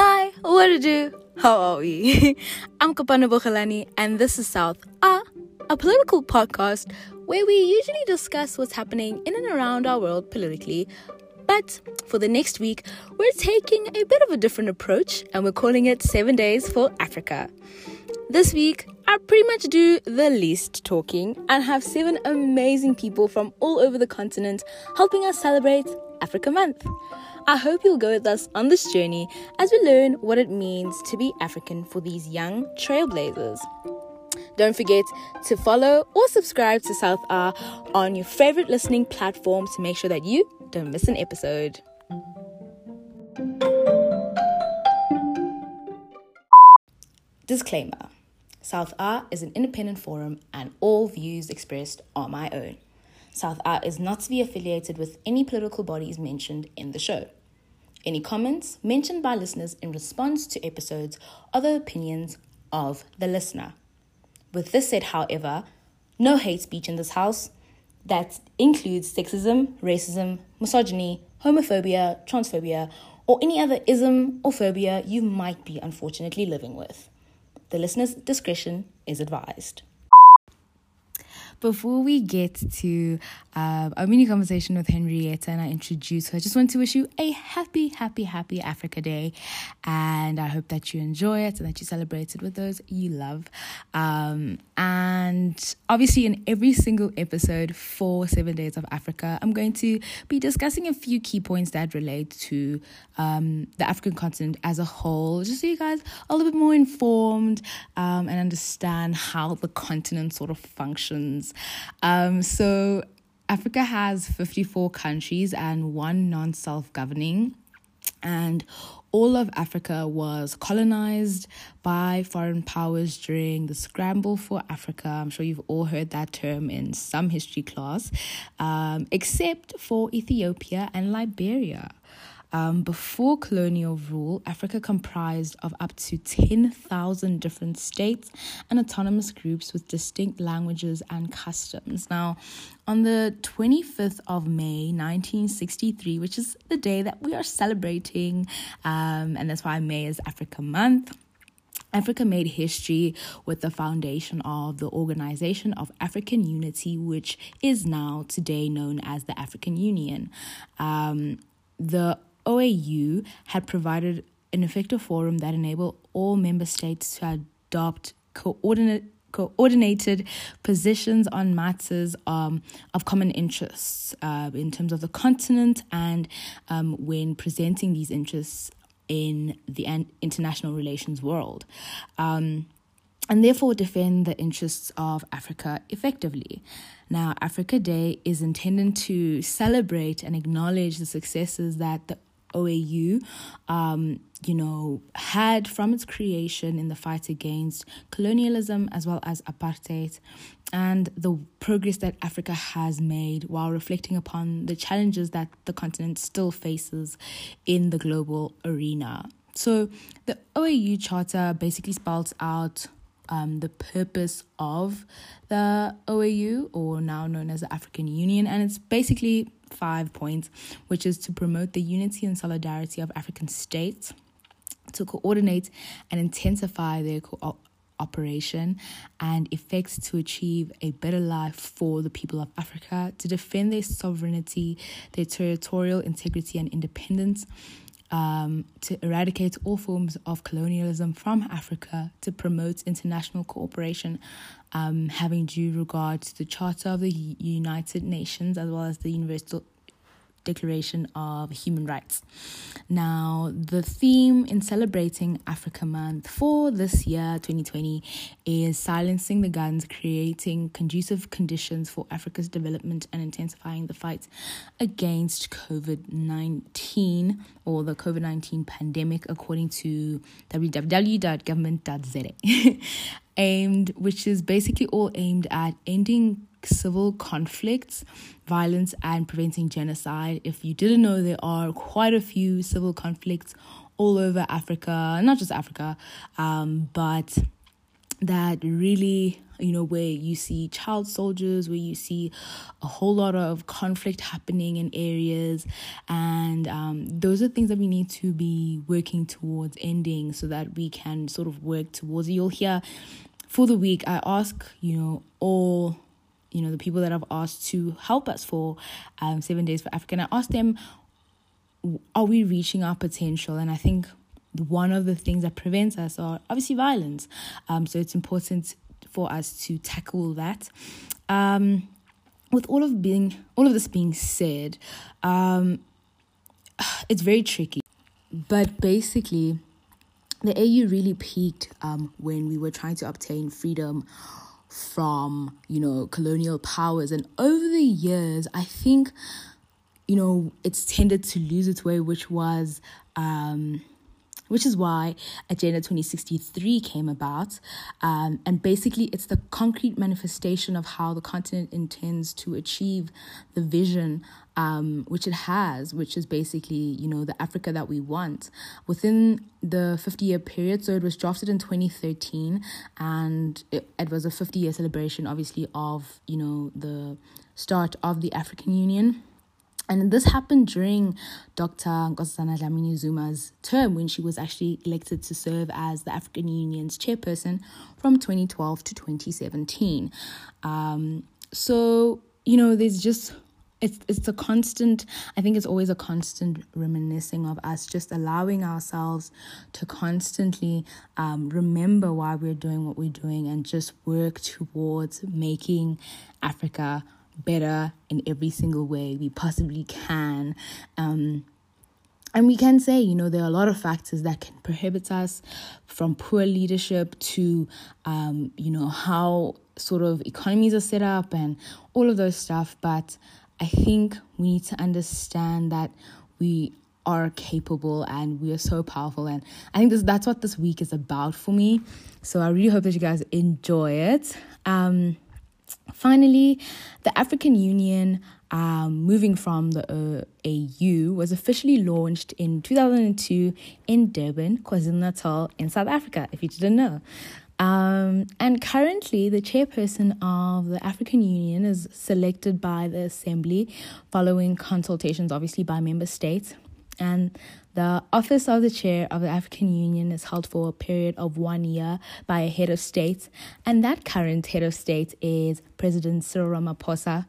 Hi, what to do? How are we? I'm Kopano Bokhalani, and this is South Ah, a political podcast where we usually discuss what's happening in and around our world politically. But for the next week, we're taking a bit of a different approach and we're calling it Seven Days for Africa. This week, I pretty much do the least talking and have seven amazing people from all over the continent helping us celebrate Africa Month. I hope you'll go with us on this journey as we learn what it means to be African for these young trailblazers. Don't forget to follow or subscribe to South R on your favorite listening platform to make sure that you don't miss an episode. Disclaimer South R is an independent forum and all views expressed are my own. South R is not to be affiliated with any political bodies mentioned in the show. Any comments mentioned by listeners in response to episodes are the opinions of the listener. With this said, however, no hate speech in this house that includes sexism, racism, misogyny, homophobia, transphobia, or any other ism or phobia you might be unfortunately living with. The listener's discretion is advised before we get to uh, our mini conversation with Henrietta and I introduce her, I just want to wish you a happy, happy, happy Africa Day. And I hope that you enjoy it and that you celebrate it with those you love. Um, and obviously, in every single episode for Seven Days of Africa, I'm going to be discussing a few key points that relate to um, the African continent as a whole, just so you guys are a little bit more informed um, and understand how the continent sort of functions um, so Africa has 54 countries and one non self governing. And all of Africa was colonized by foreign powers during the scramble for Africa. I'm sure you've all heard that term in some history class, um, except for Ethiopia and Liberia. Um, before colonial rule, Africa comprised of up to 10,000 different states and autonomous groups with distinct languages and customs. Now, on the 25th of May 1963, which is the day that we are celebrating, um, and that's why May is Africa Month. Africa made history with the foundation of the Organization of African Unity, which is now today known as the African Union. Um, the OAU had provided an effective forum that enabled all member states to adopt coordinate coordinated positions on matters um, of common interests uh, in terms of the continent and um, when presenting these interests in the international relations world. Um, and therefore defend the interests of Africa effectively. Now, Africa Day is intended to celebrate and acknowledge the successes that the OAU, um, you know, had from its creation in the fight against colonialism as well as apartheid, and the progress that Africa has made while reflecting upon the challenges that the continent still faces in the global arena. So, the OAU Charter basically spells out um, the purpose of the OAU, or now known as the African Union, and it's basically five points, which is to promote the unity and solidarity of African states, to coordinate and intensify their cooperation and effects to achieve a better life for the people of Africa, to defend their sovereignty, their territorial integrity and independence, um, to eradicate all forms of colonialism from Africa, to promote international cooperation, um, having due regard to the Charter of the United Nations as well as the Universal Declaration of Human Rights. Now, the theme in celebrating Africa Month for this year, 2020, is silencing the guns, creating conducive conditions for Africa's development, and intensifying the fight against COVID 19 or the COVID 19 pandemic, according to www.government.za. aimed, which is basically all aimed at ending civil conflicts, violence, and preventing genocide. If you didn't know, there are quite a few civil conflicts all over Africa, not just Africa, um, but that really you know where you see child soldiers where you see a whole lot of conflict happening in areas and um, those are things that we need to be working towards ending so that we can sort of work towards you'll hear for the week i ask you know all you know the people that i've asked to help us for um, seven days for africa and i asked them are we reaching our potential and i think one of the things that prevents us are obviously violence. Um, so it's important for us to tackle that. Um, with all of being all of this being said, um, it's very tricky. But basically, the AU really peaked um, when we were trying to obtain freedom from you know colonial powers, and over the years, I think you know it's tended to lose its way, which was um, which is why Agenda 2063 came about. Um, and basically, it's the concrete manifestation of how the continent intends to achieve the vision um, which it has, which is basically, you know, the Africa that we want. Within the 50 year period, so it was drafted in 2013, and it, it was a 50 year celebration, obviously, of, you know, the start of the African Union. And this happened during Dr. Nkosazana Dlamini Zuma's term when she was actually elected to serve as the African Union's chairperson from 2012 to 2017. Um, so, you know, there's just it's it's a constant i think it's always a constant reminiscing of us just allowing ourselves to constantly um, remember why we're doing what we're doing and just work towards making africa better in every single way we possibly can. Um, and we can say, you know, there are a lot of factors that can prohibit us from poor leadership to, um, you know, how sort of economies are set up and all of those stuff. But I think we need to understand that we are capable and we are so powerful. And I think this, that's what this week is about for me. So I really hope that you guys enjoy it. Um, Finally, the African Union, um, moving from the uh, AU, was officially launched in 2002 in Durban, KwaZulu Natal, in South Africa, if you didn't know. Um, and currently, the chairperson of the African Union is selected by the Assembly following consultations, obviously, by member states. And the office of the chair of the African Union is held for a period of one year by a head of state, and that current head of state is President Cyril Ramaphosa,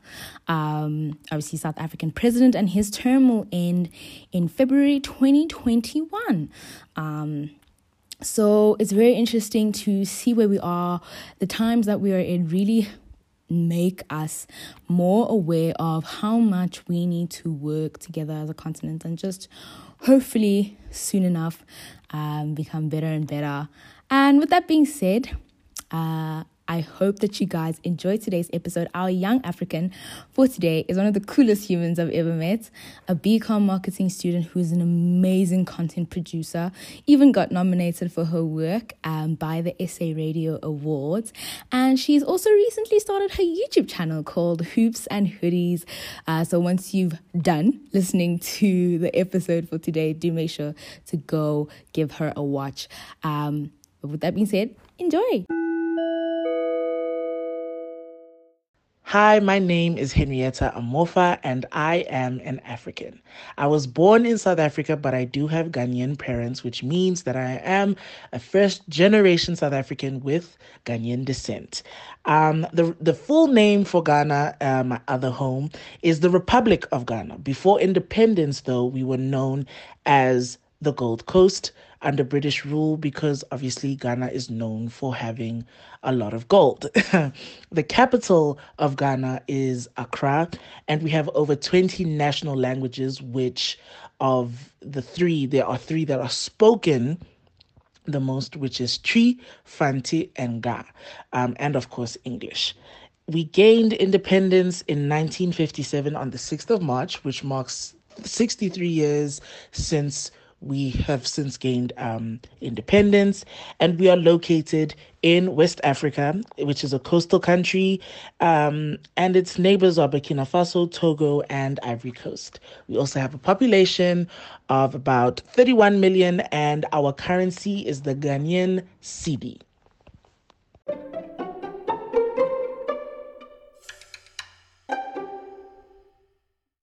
um, obviously South African president, and his term will end in February 2021. Um, so it's very interesting to see where we are, the times that we are in really make us more aware of how much we need to work together as a continent and just hopefully soon enough um, become better and better. And with that being said, uh, I hope that you guys enjoyed today's episode. Our young African for today is one of the coolest humans I've ever met, a BCom marketing student who's an amazing content producer, even got nominated for her work um, by the SA Radio Awards. And she's also recently started her YouTube channel called Hoops and Hoodies. Uh, so once you've done listening to the episode for today, do make sure to go give her a watch. Um, with that being said, enjoy. Hi, my name is Henrietta Amofa and I am an African. I was born in South Africa, but I do have Ghanaian parents, which means that I am a first generation South African with Ghanaian descent. Um, the, the full name for Ghana, uh, my other home, is the Republic of Ghana. Before independence, though, we were known as the Gold Coast under British rule because obviously Ghana is known for having a lot of gold. the capital of Ghana is Accra, and we have over 20 national languages, which of the three, there are three that are spoken the most, which is Twi, Fanti, and Ga, um, and of course English. We gained independence in 1957 on the 6th of March, which marks 63 years since we have since gained um, independence, and we are located in West Africa, which is a coastal country, um, and its neighbors are Burkina Faso, Togo, and Ivory Coast. We also have a population of about 31 million, and our currency is the Ghanaian cedi.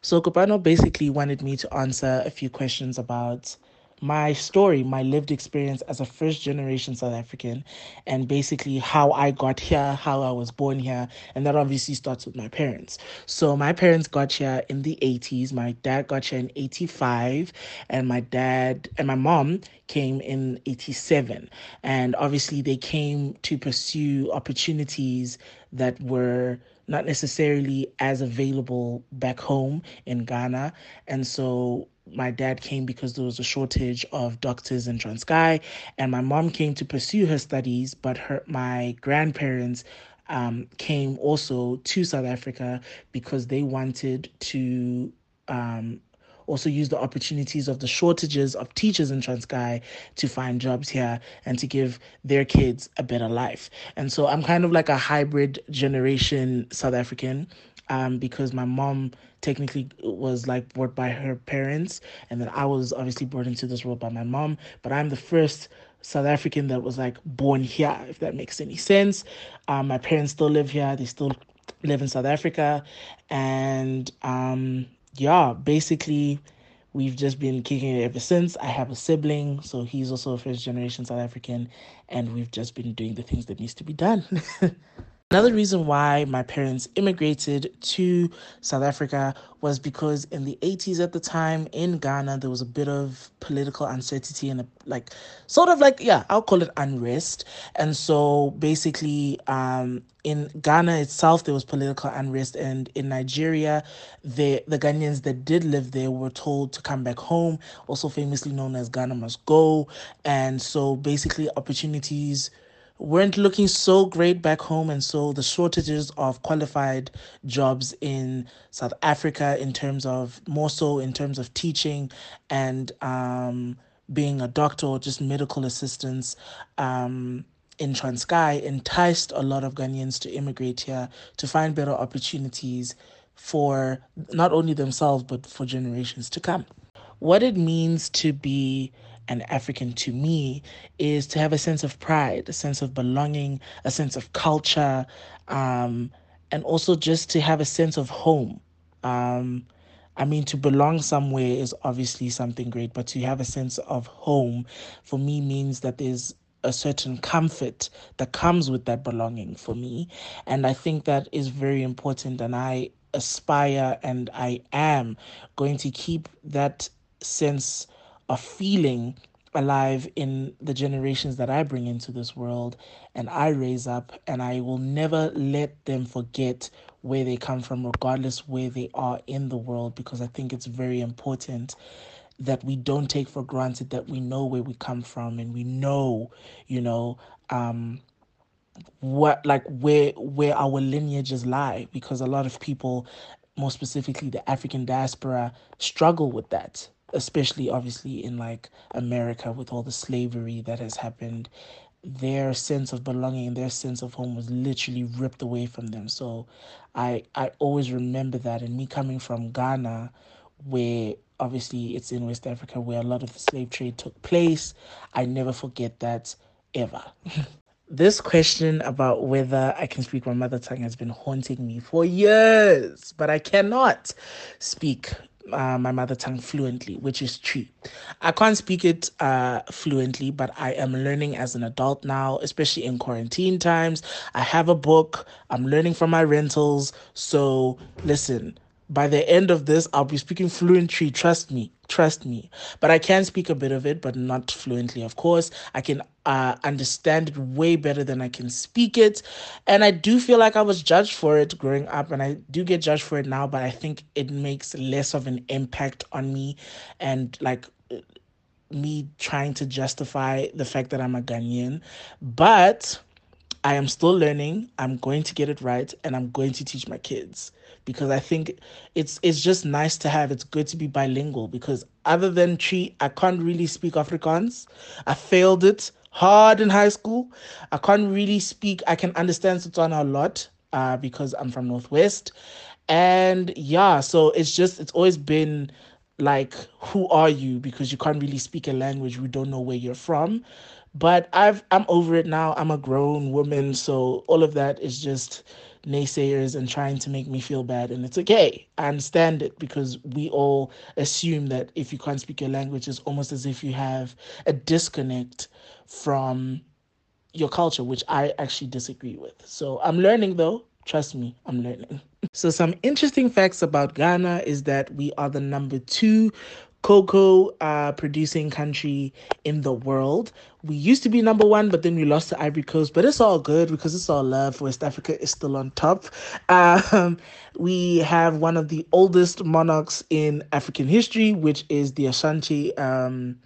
So Kopano basically wanted me to answer a few questions about my story, my lived experience as a first generation South African, and basically how I got here, how I was born here, and that obviously starts with my parents. So my parents got here in the 80s. My dad got here in 85, and my dad and my mom came in 87. And obviously, they came to pursue opportunities that were not necessarily as available back home in Ghana. And so my dad came because there was a shortage of doctors in Transkei, and my mom came to pursue her studies, but her my grandparents um, came also to South Africa because they wanted to um, also use the opportunities of the shortages of teachers in Transkei to find jobs here and to give their kids a better life. And so I'm kind of like a hybrid generation South African um, because my mom technically was like brought by her parents, and then I was obviously brought into this world by my mom. But I'm the first South African that was like born here, if that makes any sense. Um, my parents still live here; they still live in South Africa, and um, yeah, basically. We've just been kicking it ever since. I have a sibling, so he's also a first generation South African, and we've just been doing the things that needs to be done. Another reason why my parents immigrated to South Africa was because in the 80s at the time in Ghana there was a bit of political uncertainty and a, like sort of like yeah I'll call it unrest. And so basically um in Ghana itself there was political unrest. And in Nigeria the the Ghanaians that did live there were told to come back home also famously known as Ghana must go. And so basically opportunities weren't looking so great back home and so the shortages of qualified jobs in south africa in terms of more so in terms of teaching and um, being a doctor or just medical assistance. um, in Transkei enticed a lot of Ghanaians to immigrate here to find better opportunities for not only themselves but for generations to come. What it means to be an African to me is to have a sense of pride, a sense of belonging, a sense of culture, um, and also just to have a sense of home. Um, I mean, to belong somewhere is obviously something great, but to have a sense of home for me means that there's a certain comfort that comes with that belonging for me. And I think that is very important. And I aspire and I am going to keep that sense of feeling alive in the generations that I bring into this world and I raise up, and I will never let them forget where they come from, regardless where they are in the world, because I think it's very important that we don't take for granted that we know where we come from and we know, you know, um, what like where where our lineages lie because a lot of people more specifically the african diaspora struggle with that especially obviously in like America with all the slavery that has happened, their sense of belonging, their sense of home was literally ripped away from them. So I I always remember that and me coming from Ghana where obviously it's in West Africa where a lot of the slave trade took place, I never forget that ever. this question about whether I can speak my mother tongue has been haunting me for years, but I cannot speak uh, my mother tongue fluently, which is true. I can't speak it uh, fluently, but I am learning as an adult now, especially in quarantine times. I have a book, I'm learning from my rentals. So, listen, by the end of this, I'll be speaking fluently. Trust me, trust me. But I can speak a bit of it, but not fluently, of course. I can uh, understand it way better than I can speak it. And I do feel like I was judged for it growing up, and I do get judged for it now, but I think it makes less of an impact on me and like me trying to justify the fact that I'm a Ghanaian. But I am still learning. I'm going to get it right, and I'm going to teach my kids because I think it's it's just nice to have. It's good to be bilingual because other than Twi, I can't really speak Afrikaans. I failed it hard in high school. I can't really speak. I can understand Setswana a lot uh, because I'm from Northwest, and yeah, so it's just it's always been like who are you because you can't really speak a language we don't know where you're from but i've i'm over it now i'm a grown woman so all of that is just naysayers and trying to make me feel bad. And it's okay. I understand it because we all assume that if you can't speak your language, it's almost as if you have a disconnect from your culture, which I actually disagree with. So I'm learning though. Trust me, I'm learning. So, some interesting facts about Ghana is that we are the number two cocoa uh, producing country in the world. We used to be number one, but then we lost to Ivory Coast. But it's all good because it's all love. West Africa is still on top. Um, we have one of the oldest monarchs in African history, which is the Ashanti. Um,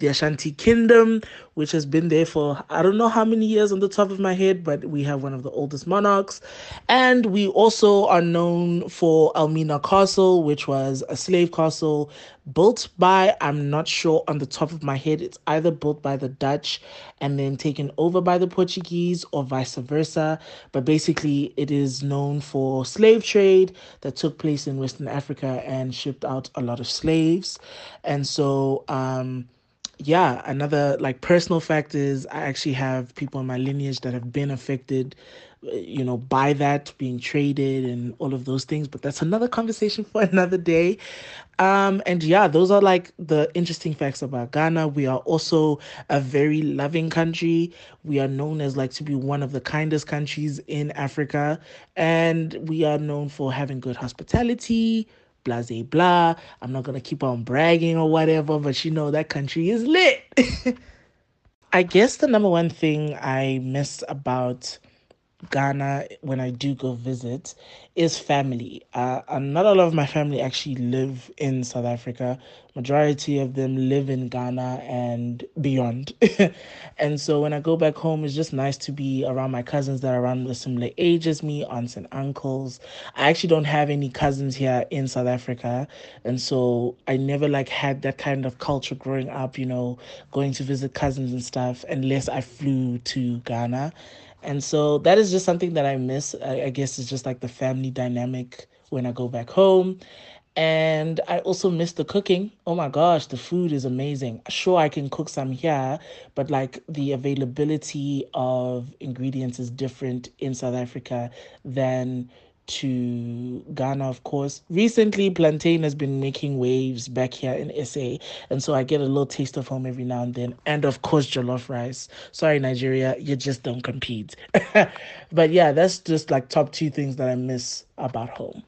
the Ashanti Kingdom, which has been there for I don't know how many years on the top of my head, but we have one of the oldest monarchs. And we also are known for Elmina Castle, which was a slave castle built by, I'm not sure on the top of my head, it's either built by the Dutch and then taken over by the Portuguese or vice versa. But basically, it is known for slave trade that took place in Western Africa and shipped out a lot of slaves. And so, um, yeah, another like personal fact is I actually have people in my lineage that have been affected, uh, you know, by that being traded and all of those things. But that's another conversation for another day. Um, and yeah, those are like the interesting facts about Ghana. We are also a very loving country. We are known as like to be one of the kindest countries in Africa, and we are known for having good hospitality blah blah blah. I'm not gonna keep on bragging or whatever, but you know that country is lit. I guess the number one thing I miss about Ghana when I do go visit is family. Uh, and not a lot of my family actually live in South Africa. Majority of them live in Ghana and beyond. and so when I go back home, it's just nice to be around my cousins that are around the similar age as me, aunts and uncles. I actually don't have any cousins here in South Africa, and so I never like had that kind of culture growing up. You know, going to visit cousins and stuff, unless I flew to Ghana. And so that is just something that I miss. I, I guess it's just like the family dynamic when I go back home. And I also miss the cooking. Oh my gosh, the food is amazing. Sure, I can cook some here, but like the availability of ingredients is different in South Africa than to Ghana, of course. Recently, plantain has been making waves back here in SA, and so I get a little taste of home every now and then. And of course, jollof rice. Sorry, Nigeria, you just don't compete. but yeah, that's just like top two things that I miss about home.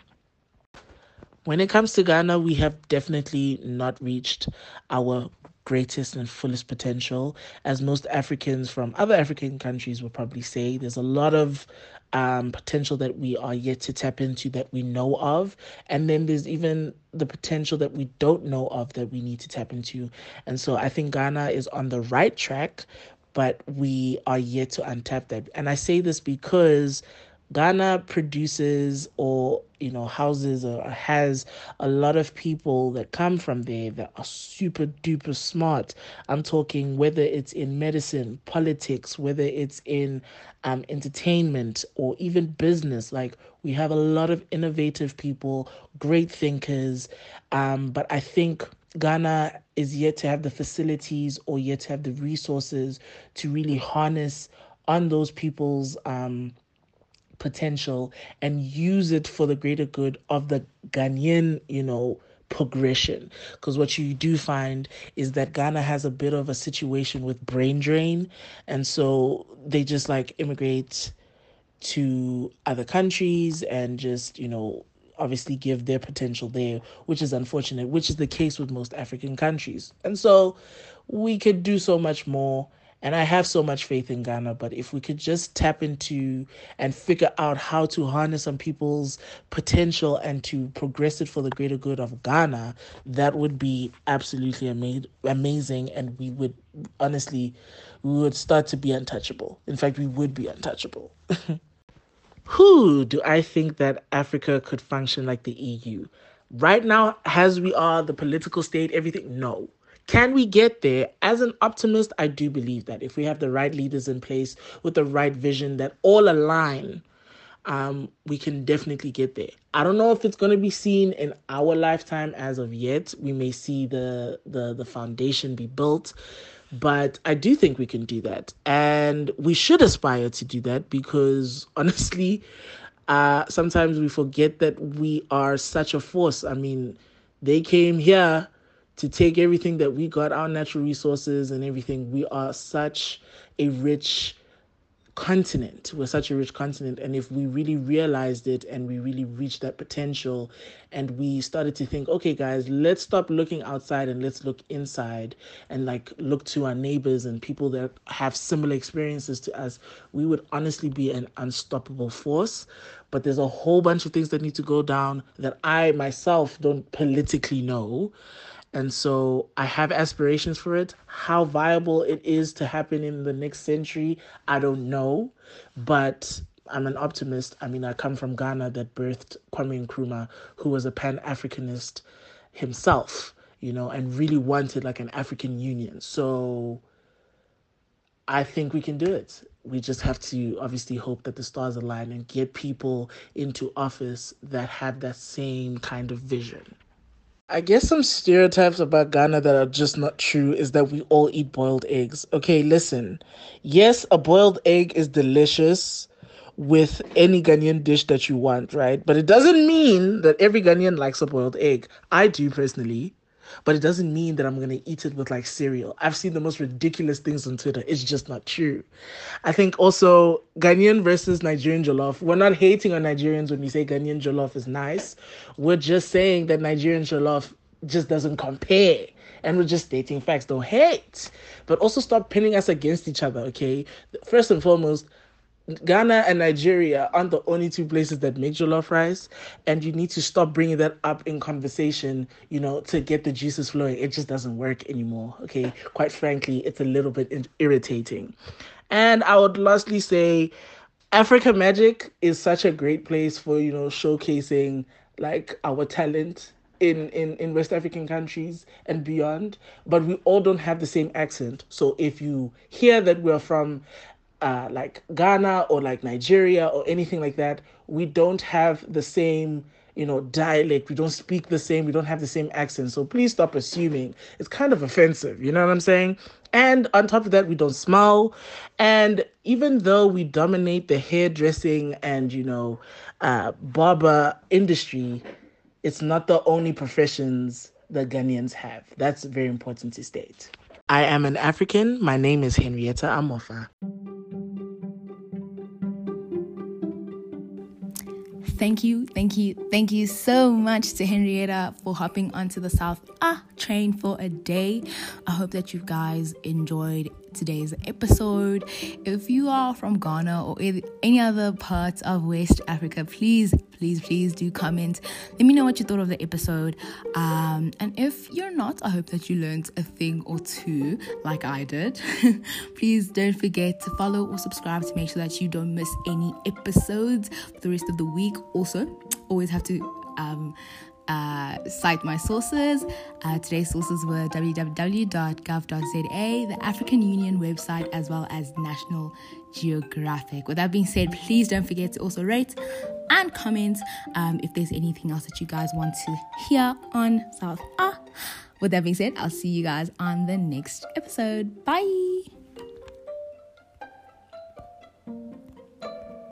When it comes to Ghana, we have definitely not reached our greatest and fullest potential, as most Africans from other African countries would probably say. There's a lot of um, potential that we are yet to tap into that we know of. And then there's even the potential that we don't know of that we need to tap into. And so I think Ghana is on the right track, but we are yet to untap that. And I say this because Ghana produces or you know houses or has a lot of people that come from there that are super duper smart. I'm talking whether it's in medicine, politics, whether it's in um, entertainment or even business. Like we have a lot of innovative people, great thinkers. Um, but I think Ghana is yet to have the facilities or yet to have the resources to really harness on those people's um potential and use it for the greater good of the Ghanaian, you know, progression. Because what you do find is that Ghana has a bit of a situation with brain drain. And so they just like immigrate to other countries and just, you know, obviously give their potential there, which is unfortunate, which is the case with most African countries. And so we could do so much more and I have so much faith in Ghana, but if we could just tap into and figure out how to harness some people's potential and to progress it for the greater good of Ghana, that would be absolutely ama- amazing. And we would honestly, we would start to be untouchable. In fact, we would be untouchable. Who do I think that Africa could function like the EU? Right now, as we are, the political state, everything, no. Can we get there? As an optimist, I do believe that if we have the right leaders in place with the right vision that all align, um, we can definitely get there. I don't know if it's going to be seen in our lifetime as of yet. We may see the the the foundation be built, but I do think we can do that, and we should aspire to do that because honestly, Uh, sometimes we forget that we are such a force. I mean, they came here to take everything that we got, our natural resources and everything. We are such a rich continent. We're such a rich continent. And if we really realized it and we really reached that potential and we started to think, okay, guys, let's stop looking outside and let's look inside and like look to our neighbors and people that have similar experiences to us, we would honestly be an unstoppable force. But there's a whole bunch of things that need to go down that I myself don't politically know. And so I have aspirations for it. How viable it is to happen in the next century, I don't know. But I'm an optimist. I mean, I come from Ghana that birthed Kwame Nkrumah, who was a Pan Africanist himself, you know, and really wanted like an African union. So I think we can do it. We just have to obviously hope that the stars align and get people into office that have that same kind of vision. I guess some stereotypes about Ghana that are just not true is that we all eat boiled eggs. Okay, listen. Yes, a boiled egg is delicious with any Ghanaian dish that you want, right? But it doesn't mean that every Ghanaian likes a boiled egg. I do personally but it doesn't mean that I'm gonna eat it with like cereal. I've seen the most ridiculous things on Twitter. It's just not true. I think also Ghanaian versus Nigerian jollof. We're not hating on Nigerians when we say Ghanaian jollof is nice. We're just saying that Nigerian jollof just doesn't compare. And we're just stating facts. Don't hate, but also stop pinning us against each other. Okay. First and foremost, Ghana and Nigeria aren't the only two places that make jollof rice, and you need to stop bringing that up in conversation, you know, to get the juices flowing. It just doesn't work anymore. Okay, quite frankly, it's a little bit irritating. And I would lastly say, Africa Magic is such a great place for you know showcasing like our talent in, in, in West African countries and beyond, but we all don't have the same accent. So if you hear that we're from uh, like Ghana or like Nigeria or anything like that, we don't have the same, you know, dialect. We don't speak the same. We don't have the same accent. So please stop assuming. It's kind of offensive. You know what I'm saying? And on top of that, we don't smile. And even though we dominate the hairdressing and, you know, uh, barber industry, it's not the only professions that Ghanaians have. That's very important to state. I am an African. My name is Henrietta Amofa. Thank you, thank you, thank you so much to Henrietta for hopping onto the South Ah train for a day. I hope that you guys enjoyed today's episode. If you are from Ghana or any other parts of West Africa, please, please, please do comment. Let me know what you thought of the episode. Um, and if you're not, I hope that you learned a thing or two like I did. please don't forget to follow or subscribe to make sure that you don't miss any episodes for the rest of the week. Also, always have to um, uh, cite my sources. Uh, today's sources were www.gov.za, the African Union website, as well as National Geographic. With that being said, please don't forget to also rate and comment um, if there's anything else that you guys want to hear on South Ah. With that being said, I'll see you guys on the next episode. Bye.